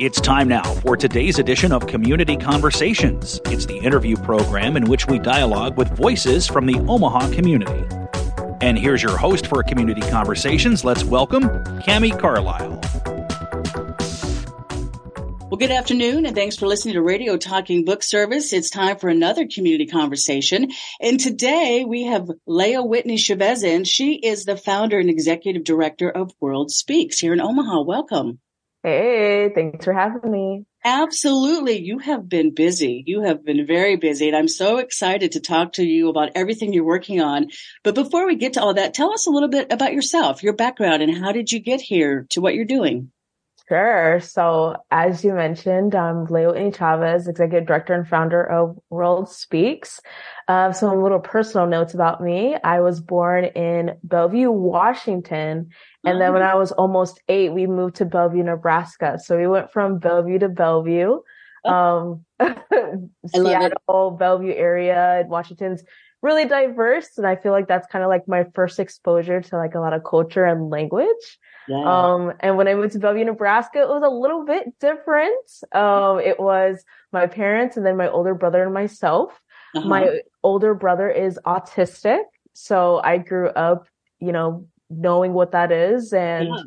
It's time now for today's edition of Community Conversations. It's the interview program in which we dialogue with voices from the Omaha community. And here's your host for Community Conversations. Let's welcome Cami Carlisle. Well, good afternoon, and thanks for listening to Radio Talking Book Service. It's time for another community conversation. And today we have Leah Whitney Chavez in. She is the founder and executive director of World Speaks here in Omaha. Welcome. Hey, thanks for having me. Absolutely. You have been busy. You have been very busy, and I'm so excited to talk to you about everything you're working on. But before we get to all that, tell us a little bit about yourself, your background, and how did you get here to what you're doing? Sure. So as you mentioned, I'm Leo A. Chavez, Executive Director and founder of World Speaks. Uh, some little personal notes about me. I was born in Bellevue, Washington. And then when I was almost eight, we moved to Bellevue, Nebraska. So we went from Bellevue to Bellevue. Oh. Um, Seattle, Bellevue area, Washington's really diverse. And I feel like that's kind of like my first exposure to like a lot of culture and language. Yeah. Um, and when I moved to Bellevue, Nebraska, it was a little bit different. Um, it was my parents and then my older brother and myself. Uh-huh. My older brother is autistic. So I grew up, you know, knowing what that is and, yeah.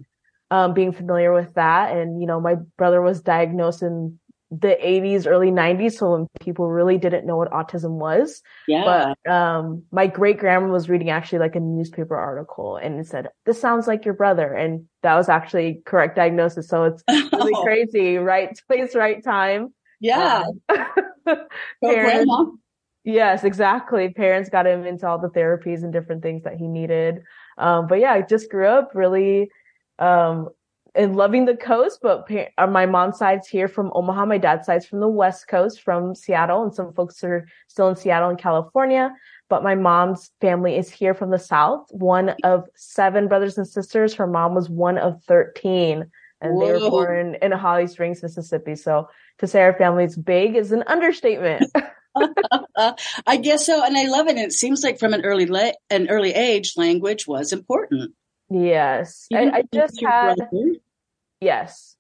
um, being familiar with that. And, you know, my brother was diagnosed in the 80s, early 90s. So when people really didn't know what autism was. Yeah. But um, my great grandma was reading actually like a newspaper article and it said, This sounds like your brother. And that was actually correct diagnosis. So it's really oh. crazy. Right place, right time. Yeah. Um, parents, yes, exactly. Parents got him into all the therapies and different things that he needed. Um, but yeah, I just grew up really um, and loving the coast, but uh, my mom's side's here from Omaha. My dad's side's from the West Coast, from Seattle, and some folks are still in Seattle and California. But my mom's family is here from the South. One of seven brothers and sisters. Her mom was one of 13 and Whoa. they were born in Holly Springs, Mississippi. So to say our family's big is an understatement. I guess so. And I love it. And it seems like from an early, le- an early age, language was important. Yes. I, I, just had. Brother? Yes.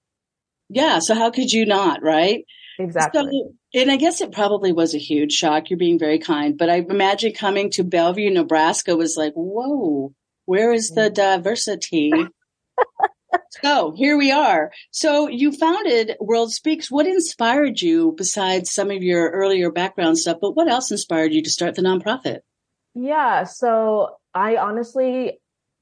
Yeah. So how could you not, right? Exactly. So, and I guess it probably was a huge shock. You're being very kind, but I imagine coming to Bellevue, Nebraska was like, whoa, where is the mm. diversity? so here we are. So you founded World Speaks. What inspired you besides some of your earlier background stuff, but what else inspired you to start the nonprofit? Yeah. So I honestly,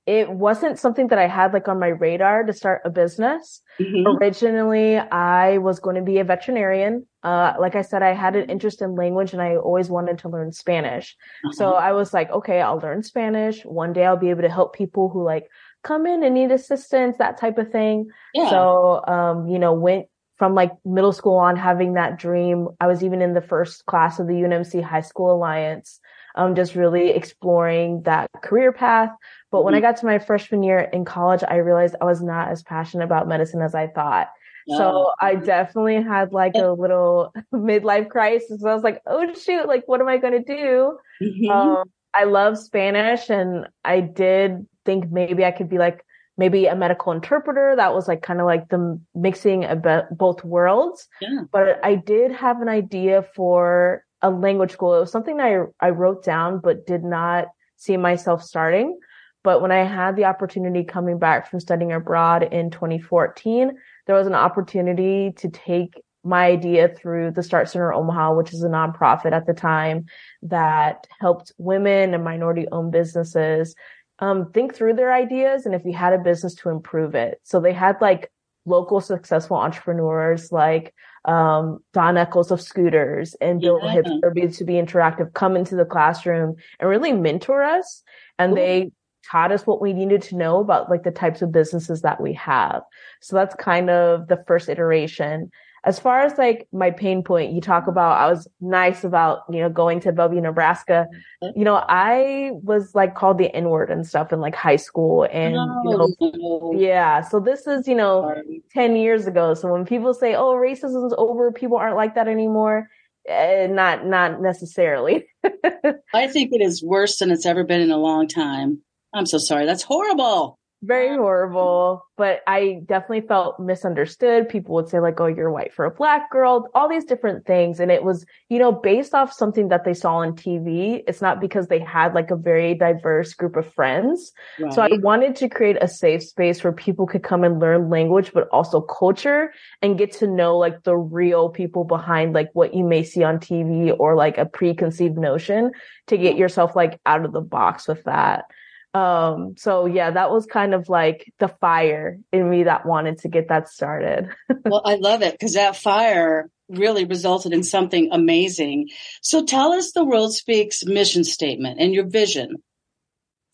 it wasn't something that I had like on my radar to start a business. Mm-hmm. Originally, I was going to be a veterinarian. Uh, like I said, I had an interest in language and I always wanted to learn Spanish. Uh-huh. So I was like, okay, I'll learn Spanish. One day I'll be able to help people who like come in and need assistance, that type of thing. Yeah. So, um, you know, went from like middle school on having that dream. I was even in the first class of the UNMC High School Alliance um, just really exploring that career path. But when I mm-hmm. got to my freshman year in college, I realized I was not as passionate about medicine as I thought. So I definitely had like a little midlife crisis. I was like, oh shoot, like what am I going to do? Mm-hmm. Um, I love Spanish and I did think maybe I could be like maybe a medical interpreter. That was like kind of like the mixing of both worlds. Yeah. But I did have an idea for a language school. It was something I, I wrote down, but did not see myself starting. But when I had the opportunity coming back from studying abroad in 2014, there was an opportunity to take my idea through the Start Center Omaha, which is a nonprofit at the time that helped women and minority owned businesses um, think through their ideas and if you had a business to improve it. So they had like local successful entrepreneurs like um, Don Eckles of Scooters and Bill yeah. Hibbs for B2B Interactive come into the classroom and really mentor us. And Ooh. they taught us what we needed to know about like the types of businesses that we have. So that's kind of the first iteration as far as like my pain point, you talk about, I was nice about, you know, going to Bellevue, Nebraska. You know, I was like called the N word and stuff in like high school. And, no, you know, no. yeah. So this is, you know, Sorry. 10 years ago. So when people say, oh, racism's over, people aren't like that anymore. Eh, not, not necessarily. I think it is worse than it's ever been in a long time. I'm so sorry. That's horrible. Very horrible. But I definitely felt misunderstood. People would say like, "Oh, you're white for a black girl," all these different things, and it was, you know, based off something that they saw on TV. It's not because they had like a very diverse group of friends. Right. So I wanted to create a safe space where people could come and learn language, but also culture, and get to know like the real people behind like what you may see on TV or like a preconceived notion to get yourself like out of the box with that. Um, so yeah, that was kind of like the fire in me that wanted to get that started. well, I love it because that fire really resulted in something amazing. So tell us the World Speaks mission statement and your vision.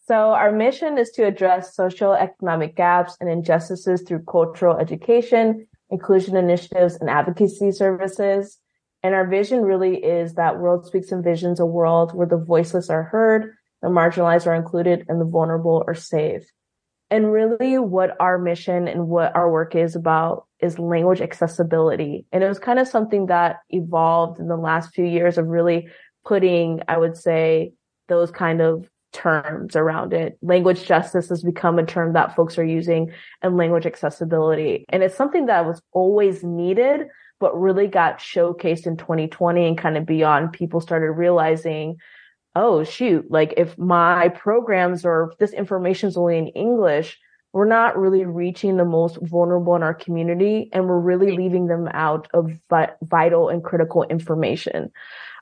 So our mission is to address social economic gaps and injustices through cultural education, inclusion initiatives, and advocacy services. And our vision really is that World Speaks envisions a world where the voiceless are heard, the marginalized are included and the vulnerable are saved. And really what our mission and what our work is about is language accessibility. And it was kind of something that evolved in the last few years of really putting, I would say, those kind of terms around it. Language justice has become a term that folks are using and language accessibility. And it's something that was always needed, but really got showcased in 2020 and kind of beyond. People started realizing oh shoot, like if my programs or this information is only in English, we're not really reaching the most vulnerable in our community and we're really leaving them out of vital and critical information.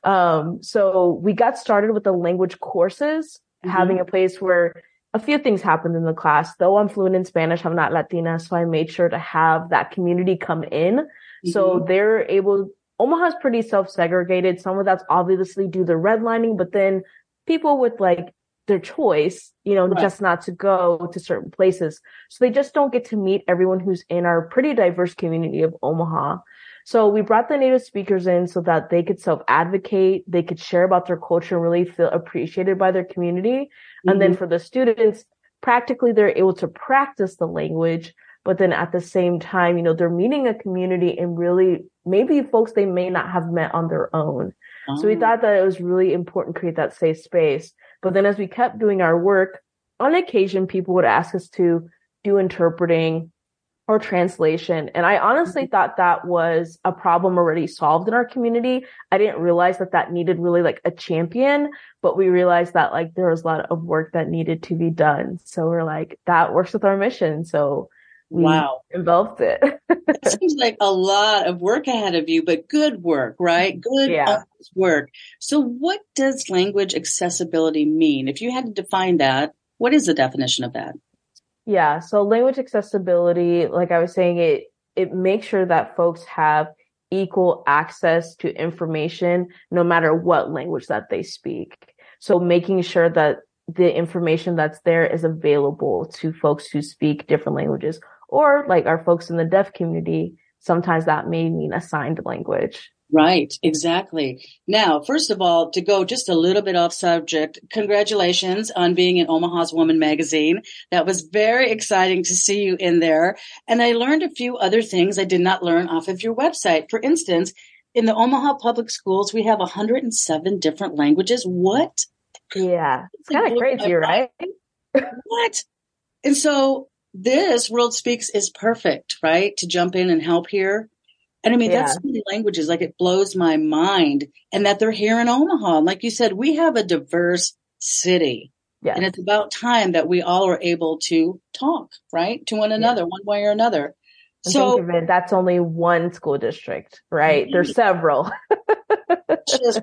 Um, so we got started with the language courses, mm-hmm. having a place where a few things happened in the class. Though I'm fluent in Spanish, I'm not Latina, so I made sure to have that community come in. Mm-hmm. So they're able Omaha's pretty self-segregated. Some of that's obviously due to redlining, but then people with like their choice, you know, right. just not to go to certain places. So they just don't get to meet everyone who's in our pretty diverse community of Omaha. So we brought the native speakers in so that they could self advocate, they could share about their culture and really feel appreciated by their community. Mm-hmm. And then mm-hmm. for the students, practically they're able to practice the language, but then at the same time, you know, they're meeting a community and really maybe folks they may not have met on their own. Oh. So we oh. thought that it was really important to create that safe space. But then as we kept doing our work, on occasion people would ask us to do interpreting or translation. And I honestly mm-hmm. thought that was a problem already solved in our community. I didn't realize that that needed really like a champion, but we realized that like there was a lot of work that needed to be done. So we're like, that works with our mission. So wow. it. It seems like a lot of work ahead of you but good work right? Good yeah. work. So what does language accessibility mean? If you had to define that what is the definition of that? Yeah so language accessibility like i was saying it it makes sure that folks have equal access to information no matter what language that they speak. So making sure that the information that's there is available to folks who speak different languages or like our folks in the deaf community, sometimes that may mean a signed language. Right, exactly. Now, first of all, to go just a little bit off subject, congratulations on being in Omaha's Woman magazine. That was very exciting to see you in there. And I learned a few other things I did not learn off of your website. For instance, in the Omaha public schools, we have 107 different languages. What? Yeah, it's kind of crazy, right? what? And so this World Speaks is perfect, right? To jump in and help here. And I mean, yeah. that's so many languages. Like it blows my mind and that they're here in Omaha. And like you said, we have a diverse city. Yeah. And it's about time that we all are able to talk, right? To one another, yeah. one way or another. And so think of it, that's only one school district, right? Mm-hmm. There's several. just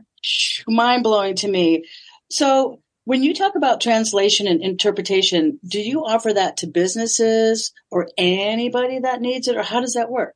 mind blowing to me. So when you talk about translation and interpretation, do you offer that to businesses or anybody that needs it, or how does that work?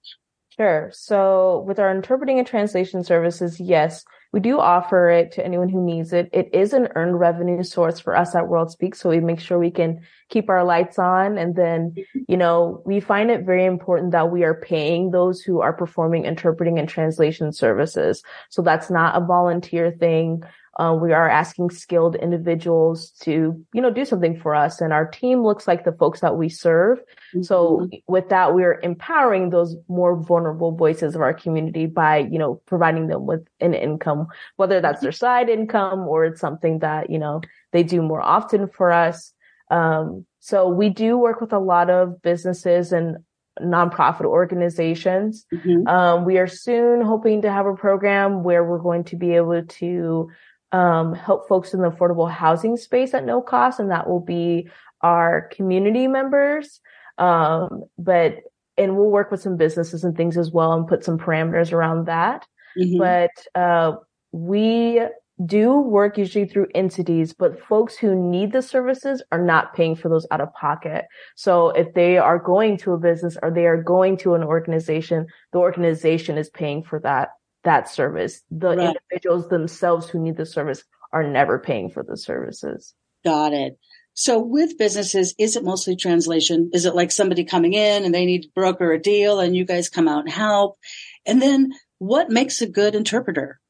Sure. So with our interpreting and translation services, yes, we do offer it to anyone who needs it. It is an earned revenue source for us at World Speak. So we make sure we can keep our lights on. And then, you know, we find it very important that we are paying those who are performing interpreting and translation services. So that's not a volunteer thing. Uh, we are asking skilled individuals to, you know, do something for us. And our team looks like the folks that we serve. Mm-hmm. So with that, we're empowering those more vulnerable voices of our community by, you know, providing them with an income, whether that's their side income or it's something that, you know, they do more often for us. Um, So we do work with a lot of businesses and nonprofit organizations. Mm-hmm. Um, we are soon hoping to have a program where we're going to be able to um, help folks in the affordable housing space at no cost, and that will be our community members. Um, but and we'll work with some businesses and things as well, and put some parameters around that. Mm-hmm. But uh, we do work usually through entities, but folks who need the services are not paying for those out of pocket. So if they are going to a business or they are going to an organization, the organization is paying for that, that service. The right. individuals themselves who need the service are never paying for the services. Got it. So with businesses, is it mostly translation? Is it like somebody coming in and they need to broker a deal and you guys come out and help? And then what makes a good interpreter?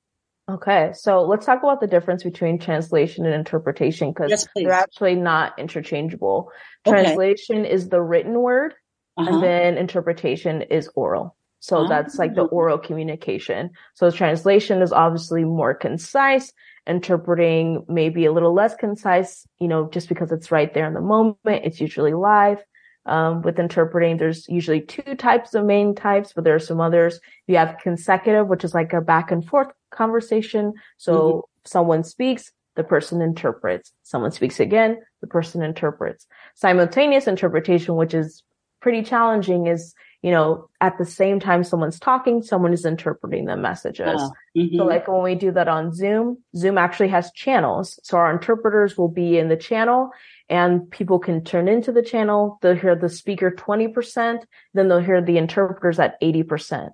Okay, so let's talk about the difference between translation and interpretation because yes, they're actually not interchangeable. Translation okay. is the written word, uh-huh. and then interpretation is oral. So uh-huh. that's like the oral communication. So translation is obviously more concise. Interpreting maybe a little less concise, you know, just because it's right there in the moment. It's usually live. Um, with interpreting, there's usually two types of main types, but there are some others. You have consecutive, which is like a back and forth conversation. So mm-hmm. someone speaks, the person interprets. Someone speaks again, the person interprets. Simultaneous interpretation, which is pretty challenging, is you know, at the same time someone's talking, someone is interpreting the messages. Uh, mm-hmm. So like when we do that on Zoom, Zoom actually has channels. So our interpreters will be in the channel and people can turn into the channel. They'll hear the speaker 20%, then they'll hear the interpreters at 80%.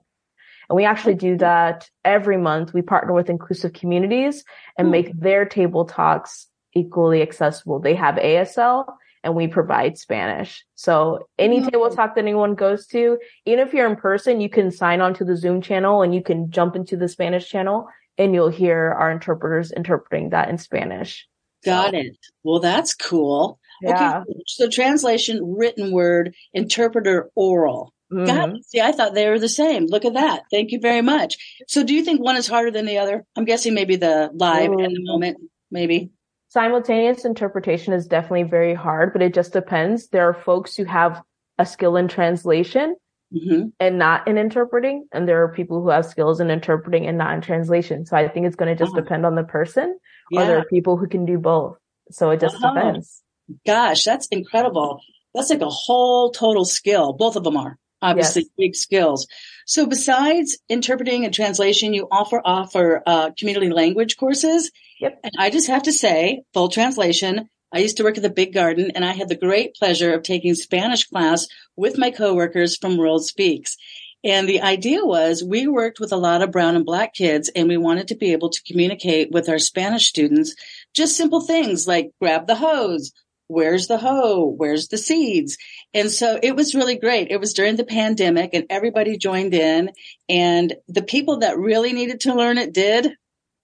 And we actually do that every month. We partner with inclusive communities and hmm. make their table talks equally accessible. They have ASL and we provide Spanish. So any table talk that anyone goes to, even if you're in person, you can sign on to the Zoom channel and you can jump into the Spanish channel and you'll hear our interpreters interpreting that in Spanish. Got so. it. Well, that's cool. Yeah. Okay. So translation, written word, interpreter, oral. Mm-hmm. God, see, I thought they were the same. Look at that. Thank you very much. So do you think one is harder than the other? I'm guessing maybe the live mm-hmm. in the moment, maybe. Simultaneous interpretation is definitely very hard, but it just depends. There are folks who have a skill in translation mm-hmm. and not in interpreting. And there are people who have skills in interpreting and not in translation. So I think it's going to just depend on the person yeah. or there are people who can do both. So it just uh-huh. depends. Gosh, that's incredible. That's like a whole total skill. Both of them are obviously yes. big skills. So besides interpreting and translation, you offer offer uh, community language courses. Yep. And I just have to say, full translation. I used to work at the Big Garden, and I had the great pleasure of taking Spanish class with my coworkers from World Speaks. And the idea was we worked with a lot of brown and black kids and we wanted to be able to communicate with our Spanish students just simple things like grab the hose, where's the hoe? Where's the seeds? And so it was really great. It was during the pandemic and everybody joined in and the people that really needed to learn it did.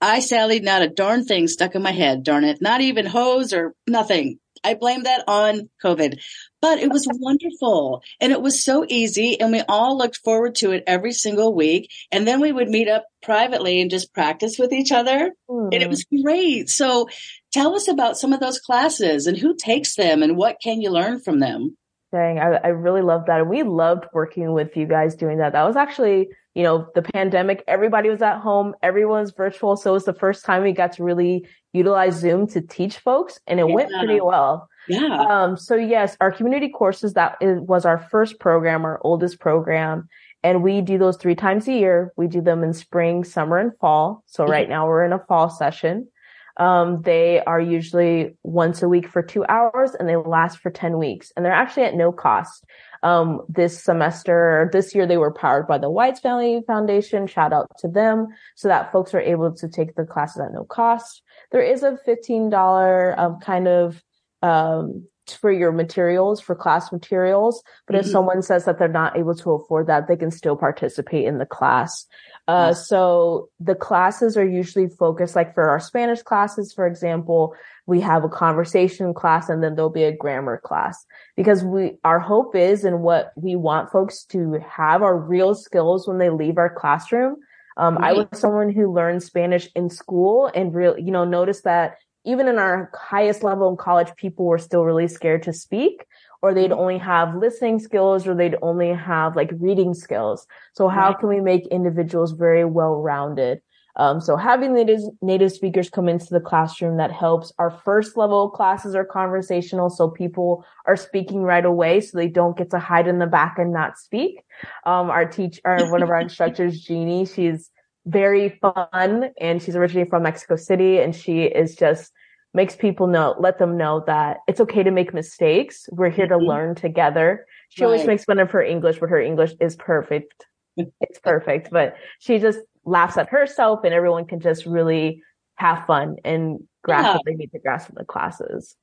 I sallied not a darn thing stuck in my head, darn it. Not even hose or nothing. I blame that on COVID, but it was wonderful and it was so easy. And we all looked forward to it every single week. And then we would meet up privately and just practice with each other. Mm. And it was great. So tell us about some of those classes and who takes them and what can you learn from them? Dang, I, I really love that. And we loved working with you guys doing that. That was actually, you know, the pandemic, everybody was at home, everyone's virtual. So it was the first time we got to really utilize Zoom to teach folks and it yeah. went pretty well. Yeah. Um, so yes, our community courses, that is, was our first program, our oldest program. And we do those three times a year. We do them in spring, summer, and fall. So mm-hmm. right now we're in a fall session. Um, they are usually once a week for two hours and they last for 10 weeks and they're actually at no cost. Um, this semester, this year, they were powered by the Weitz Family Foundation. Shout out to them so that folks are able to take the classes at no cost. There is a $15 um, kind of um, for your materials, for class materials. But mm-hmm. if someone says that they're not able to afford that, they can still participate in the class. Uh, so the classes are usually focused, like for our Spanish classes, for example, we have a conversation class and then there'll be a grammar class. Because we, our hope is and what we want folks to have are real skills when they leave our classroom. Um, I was someone who learned Spanish in school and really, you know, noticed that even in our highest level in college, people were still really scared to speak or they'd mm-hmm. only have listening skills or they'd only have like reading skills. So how right. can we make individuals very well rounded? Um, so having native, native speakers come into the classroom that helps our first level classes are conversational. So people are speaking right away. So they don't get to hide in the back and not speak. Um, our teacher, our, one of our instructors, Jeannie, she's very fun and she's originally from Mexico City and she is just makes people know, let them know that it's okay to make mistakes. We're here to mm-hmm. learn together. She right. always makes fun of her English, but her English is perfect. it's perfect, but she just laughs at herself and everyone can just really have fun and grasp yeah. what they need to grasp from the classes.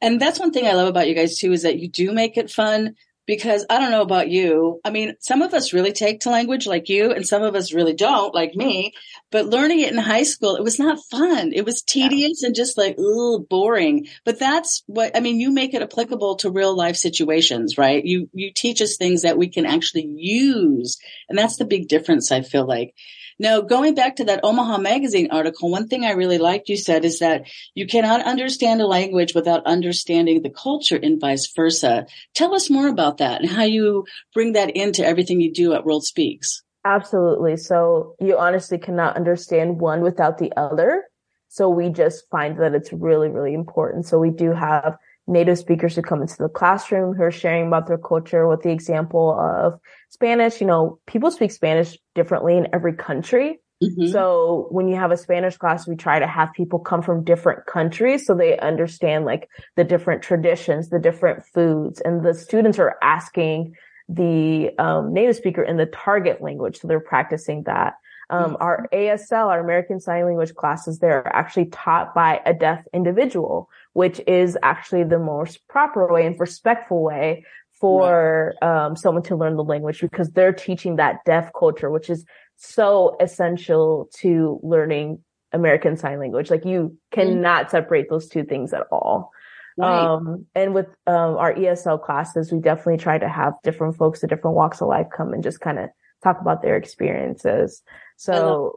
And that's one thing I love about you guys too, is that you do make it fun because I don't know about you. I mean, some of us really take to language like you and some of us really don't like me, but learning it in high school, it was not fun. It was tedious and just like, ooh, boring. But that's what, I mean, you make it applicable to real life situations, right? You, you teach us things that we can actually use. And that's the big difference, I feel like. Now, going back to that Omaha Magazine article, one thing I really liked you said is that you cannot understand a language without understanding the culture and vice versa. Tell us more about that and how you bring that into everything you do at World Speaks. Absolutely. So you honestly cannot understand one without the other. So we just find that it's really, really important. So we do have native speakers who come into the classroom who are sharing about their culture with the example of Spanish. You know, people speak Spanish differently in every country. Mm-hmm. So when you have a Spanish class, we try to have people come from different countries so they understand like the different traditions, the different foods, and the students are asking the um, native speaker in the target language. So they're practicing that. Um, mm-hmm. our ASL, our American Sign Language classes, they're actually taught by a deaf individual, which is actually the most proper way and respectful way for right. um, someone to learn the language because they're teaching that deaf culture, which is so essential to learning American Sign Language. Like you cannot mm-hmm. separate those two things at all. Right. Um, and with um, our ESL classes, we definitely try to have different folks of different walks of life come and just kind of talk about their experiences. So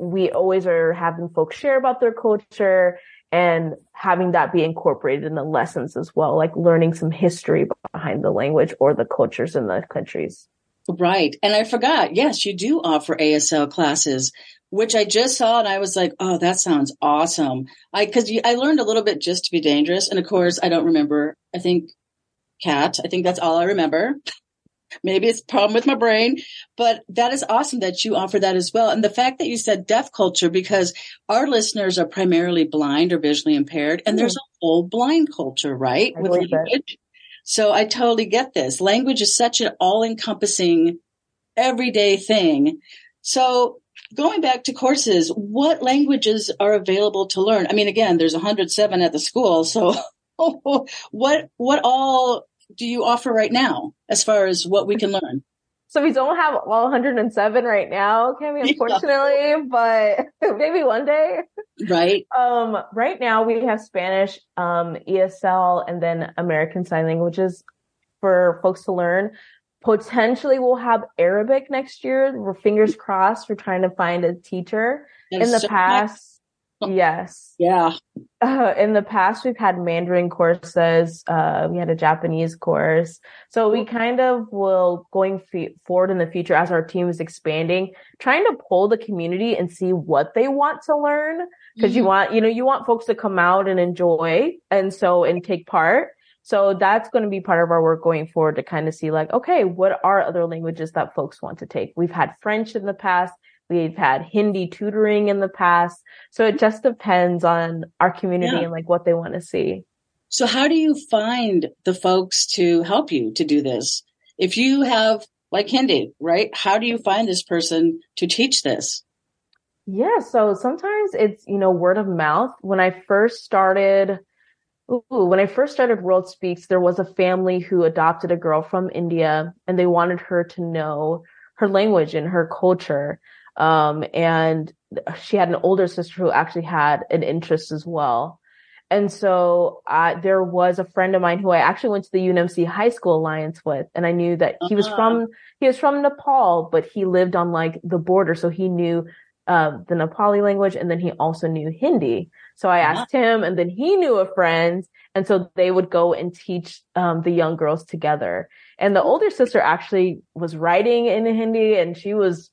we always are having folks share about their culture and having that be incorporated in the lessons as well, like learning some history behind the language or the cultures in the countries. Right. And I forgot, yes, you do offer ASL classes, which I just saw and I was like, oh, that sounds awesome. I, cause I learned a little bit just to be dangerous. And of course, I don't remember, I think cat, I think that's all I remember. Maybe it's a problem with my brain, but that is awesome that you offer that as well. And the fact that you said deaf culture, because our listeners are primarily blind or visually impaired, and mm there's a whole blind culture, right? I with language. So I totally get this. Language is such an all encompassing, everyday thing. So going back to courses, what languages are available to learn? I mean, again, there's 107 at the school. So what, what all do you offer right now as far as what we can learn? So we don't have all 107 right now, Cami, unfortunately, yeah. but maybe one day. Right. Um, right now we have Spanish, um, ESL, and then American Sign Languages for folks to learn. Potentially we'll have Arabic next year. We're fingers crossed. We're trying to find a teacher. in the so past, Yes. Yeah. Uh, in the past, we've had Mandarin courses. Uh, we had a Japanese course. So we kind of will going f- forward in the future as our team is expanding, trying to pull the community and see what they want to learn. because mm-hmm. you want, you know, you want folks to come out and enjoy and so, and take part. So that's going to be part of our work going forward to kind of see like, okay, what are other languages that folks want to take? We've had French in the past. We've had Hindi tutoring in the past. So it just depends on our community yeah. and like what they want to see. So how do you find the folks to help you to do this? If you have like Hindi, right? How do you find this person to teach this? Yeah. So sometimes it's, you know, word of mouth. When I first started, ooh, when I first started World Speaks, there was a family who adopted a girl from India and they wanted her to know her language and her culture. Um, and she had an older sister who actually had an interest as well. And so uh, there was a friend of mine who I actually went to the UNMC High School Alliance with, and I knew that he was uh-huh. from he was from Nepal, but he lived on like the border, so he knew uh, the Nepali language, and then he also knew Hindi. So I uh-huh. asked him, and then he knew a friend, and so they would go and teach um, the young girls together. And the older sister actually was writing in Hindi, and she was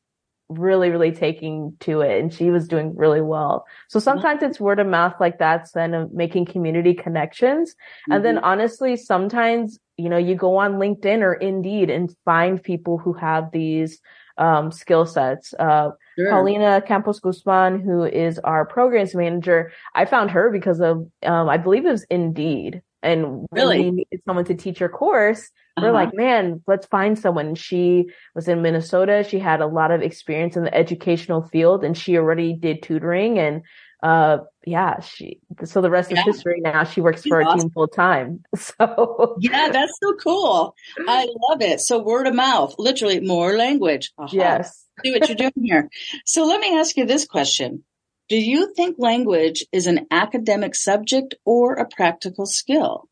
really, really taking to it and she was doing really well. So sometimes it's word of mouth like that, and of making community connections. Mm-hmm. And then mm-hmm. honestly, sometimes, you know, you go on LinkedIn or Indeed and find people who have these um, skill sets. Uh, sure. Paulina Campos Guzman, who is our programs manager, I found her because of, um, I believe it was Indeed. And really, we needed someone to teach her course, we're uh-huh. like, man, let's find someone. She was in Minnesota. She had a lot of experience in the educational field and she already did tutoring and uh yeah she so the rest yeah. is history now she works for awesome. a team full time so yeah that's so cool i love it so word of mouth literally more language uh-huh. yes see what you're doing here so let me ask you this question do you think language is an academic subject or a practical skill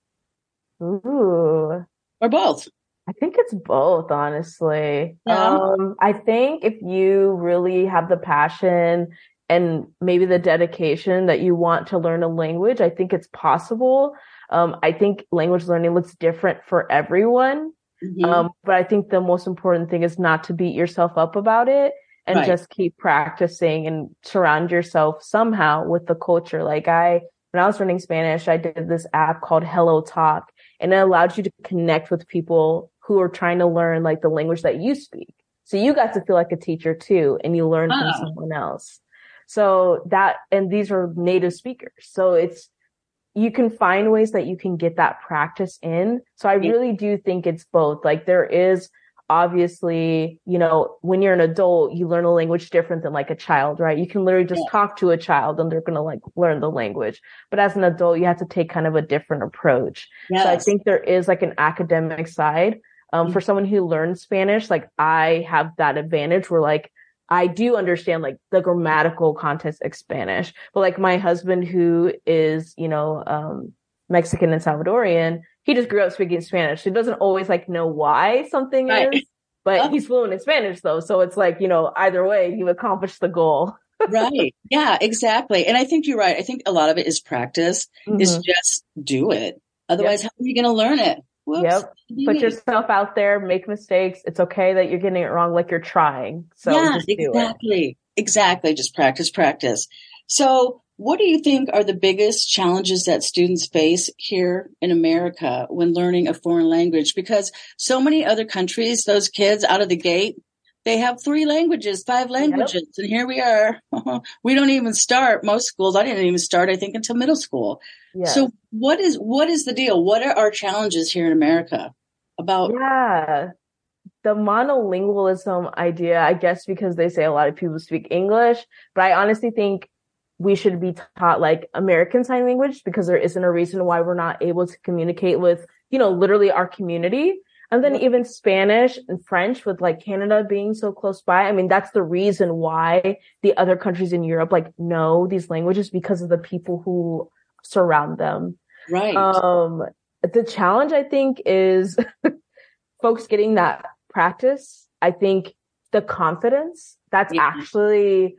ooh or both? I think it's both, honestly. Yeah. Um, I think if you really have the passion and maybe the dedication that you want to learn a language, I think it's possible. Um, I think language learning looks different for everyone. Mm-hmm. Um, but I think the most important thing is not to beat yourself up about it and right. just keep practicing and surround yourself somehow with the culture. Like I, when I was learning Spanish, I did this app called Hello Talk and it allowed you to connect with people who are trying to learn like the language that you speak. So you got to feel like a teacher too, and you learn oh. from someone else. So that, and these are native speakers. So it's, you can find ways that you can get that practice in. So I really do think it's both. Like there is obviously, you know, when you're an adult, you learn a language different than like a child, right? You can literally just yeah. talk to a child and they're going to like learn the language. But as an adult, you have to take kind of a different approach. Yes. So I think there is like an academic side. Um, mm-hmm. for someone who learns Spanish, like I have that advantage where like I do understand like the grammatical context of Spanish, but like my husband who is, you know, um, Mexican and Salvadorian, he just grew up speaking Spanish. He doesn't always like know why something right. is, but oh. he's fluent in Spanish though. So it's like, you know, either way, you accomplish the goal. right. Yeah, exactly. And I think you're right. I think a lot of it is practice, mm-hmm. is just do it. Otherwise, yep. how are you going to learn it? Whoops. Yep. Put yourself out there, make mistakes. It's okay that you're getting it wrong, like you're trying. So yeah, exactly. Exactly. Just practice, practice. So what do you think are the biggest challenges that students face here in America when learning a foreign language? Because so many other countries, those kids out of the gate, they have three languages, five languages, yep. and here we are. we don't even start most schools. I didn't even start, I think, until middle school. So what is what is the deal? What are our challenges here in America about Yeah. The monolingualism idea, I guess because they say a lot of people speak English, but I honestly think we should be taught like American Sign Language because there isn't a reason why we're not able to communicate with, you know, literally our community. And then even Spanish and French with like Canada being so close by. I mean, that's the reason why the other countries in Europe like know these languages because of the people who surround them. Right. Um, the challenge I think is folks getting that practice. I think the confidence that's yeah. actually,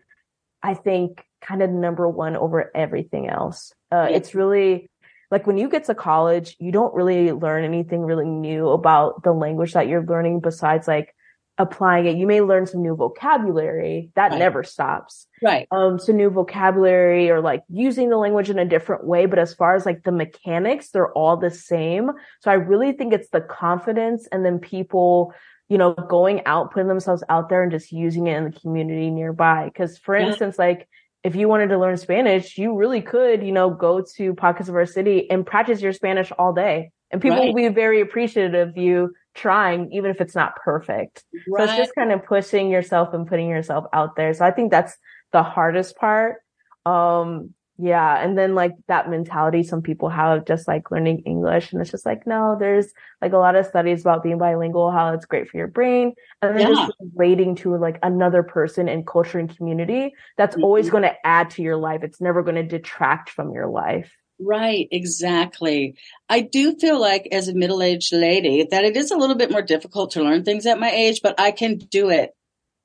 I think kind of number one over everything else. Uh, yeah. It's really like when you get to college, you don't really learn anything really new about the language that you're learning besides like applying it. You may learn some new vocabulary that right. never stops. Right. Um, so new vocabulary or like using the language in a different way. But as far as like the mechanics, they're all the same. So I really think it's the confidence and then people you know, going out, putting themselves out there and just using it in the community nearby. Cause for yeah. instance, like if you wanted to learn Spanish, you really could, you know, go to pockets of our city and practice your Spanish all day. And people right. will be very appreciative of you trying, even if it's not perfect. Right. So it's just kind of pushing yourself and putting yourself out there. So I think that's the hardest part. Um, yeah. And then like that mentality some people have just like learning English. And it's just like, no, there's like a lot of studies about being bilingual, how it's great for your brain. And then yeah. just relating to like another person and culture and community. That's mm-hmm. always going to add to your life. It's never going to detract from your life. Right, exactly. I do feel like as a middle aged lady that it is a little bit more difficult to learn things at my age, but I can do it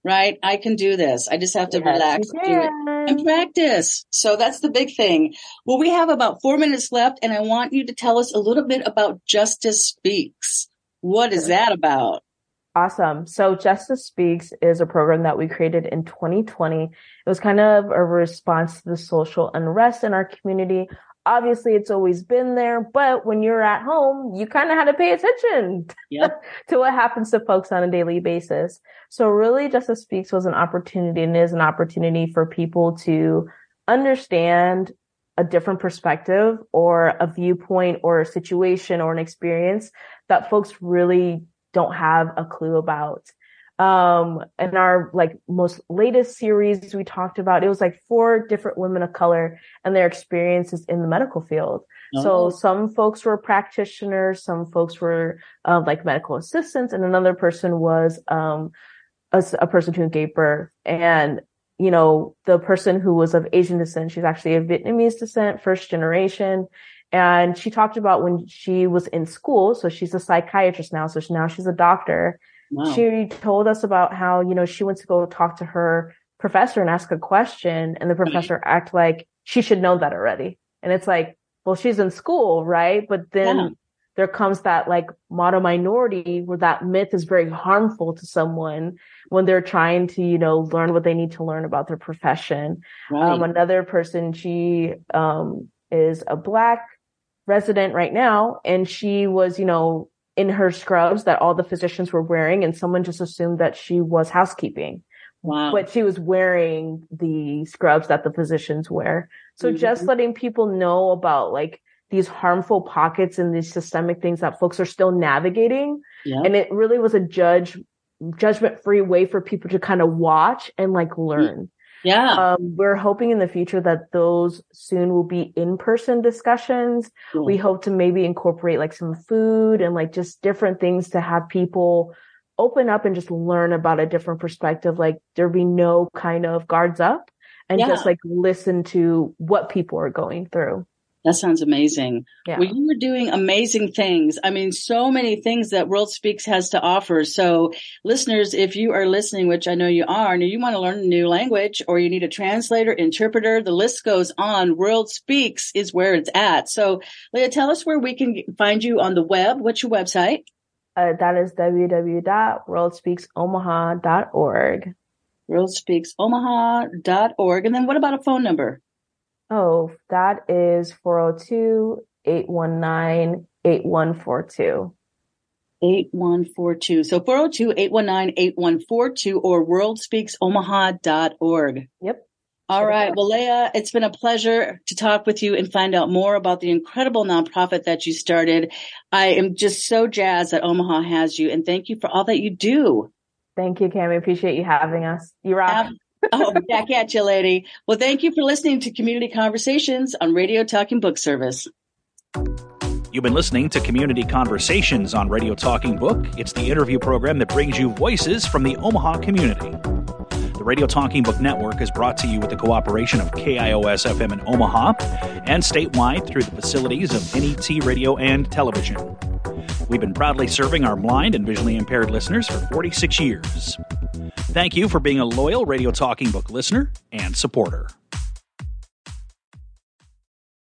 right? I can do this. I just have to yes, relax and practice. So that's the big thing. Well, we have about four minutes left and I want you to tell us a little bit about Justice Speaks. What is that about? Awesome. So Justice Speaks is a program that we created in 2020. It was kind of a response to the social unrest in our community. Obviously, it's always been there, but when you're at home, you kind of had to pay attention yep. to what happens to folks on a daily basis. So really Justice Speaks was an opportunity and is an opportunity for people to understand a different perspective or a viewpoint or a situation or an experience that folks really don't have a clue about. Um, in our like most latest series we talked about, it was like four different women of color and their experiences in the medical field. Oh. So some folks were practitioners, some folks were uh, like medical assistants, and another person was um, a, a person who gave birth. And you know, the person who was of Asian descent, she's actually of Vietnamese descent, first generation. And she talked about when she was in school. So she's a psychiatrist now. So now she's a doctor. Wow. She told us about how, you know, she went to go talk to her professor and ask a question and the professor mm act like she should know that already. And it's like, well, she's in school, right? But then yeah. there comes that like model minority where that myth is very harmful to someone when they're trying to, you know, learn what they need to learn about their profession. Right. Um, another person, she, um, is a black resident right now and she was, you know, in her scrubs that all the physicians were wearing and someone just assumed that she was housekeeping. Wow. But she was wearing the scrubs that the physicians wear. So mm-hmm. just letting people know about like these harmful pockets and these systemic things that folks are still navigating. Yeah. And it really was a judge judgment free way for people to kind of watch and like learn. Yeah. Um, we're hoping in the future that those soon will be in-person discussions. Yeah. We hope to maybe incorporate like some food and like just different things to have people open up and just learn about a different perspective. Like there be no kind of guards up and yeah. just like listen to what people are going through. That sounds amazing. Yeah. Well, you were doing amazing things. I mean, so many things that World Speaks has to offer. So listeners, if you are listening, which I know you are, and you want to learn a new language or you need a translator, interpreter, the list goes on. World Speaks is where it's at. So Leah, tell us where we can find you on the web. What's your website? Uh, that is www.worldspeaksomaha.org. Worldspeaksomaha.org. And then what about a phone number? Oh, that is 402 819 8142. 8142. So 402-819-8142 or worldspeaksomaha.org. Yep. All right. Well, Leah, it's been a pleasure to talk with you and find out more about the incredible nonprofit that you started. I am just so jazzed that Omaha has you and thank you for all that you do. Thank you, Cami. Appreciate you having us. You rock oh, back at you, lady. Well, thank you for listening to Community Conversations on Radio Talking Book Service. You've been listening to Community Conversations on Radio Talking Book. It's the interview program that brings you voices from the Omaha community. The Radio Talking Book Network is brought to you with the cooperation of KIOS FM in Omaha and statewide through the facilities of NET Radio and Television. We've been proudly serving our blind and visually impaired listeners for 46 years. Thank you for being a loyal Radio Talking Book listener and supporter.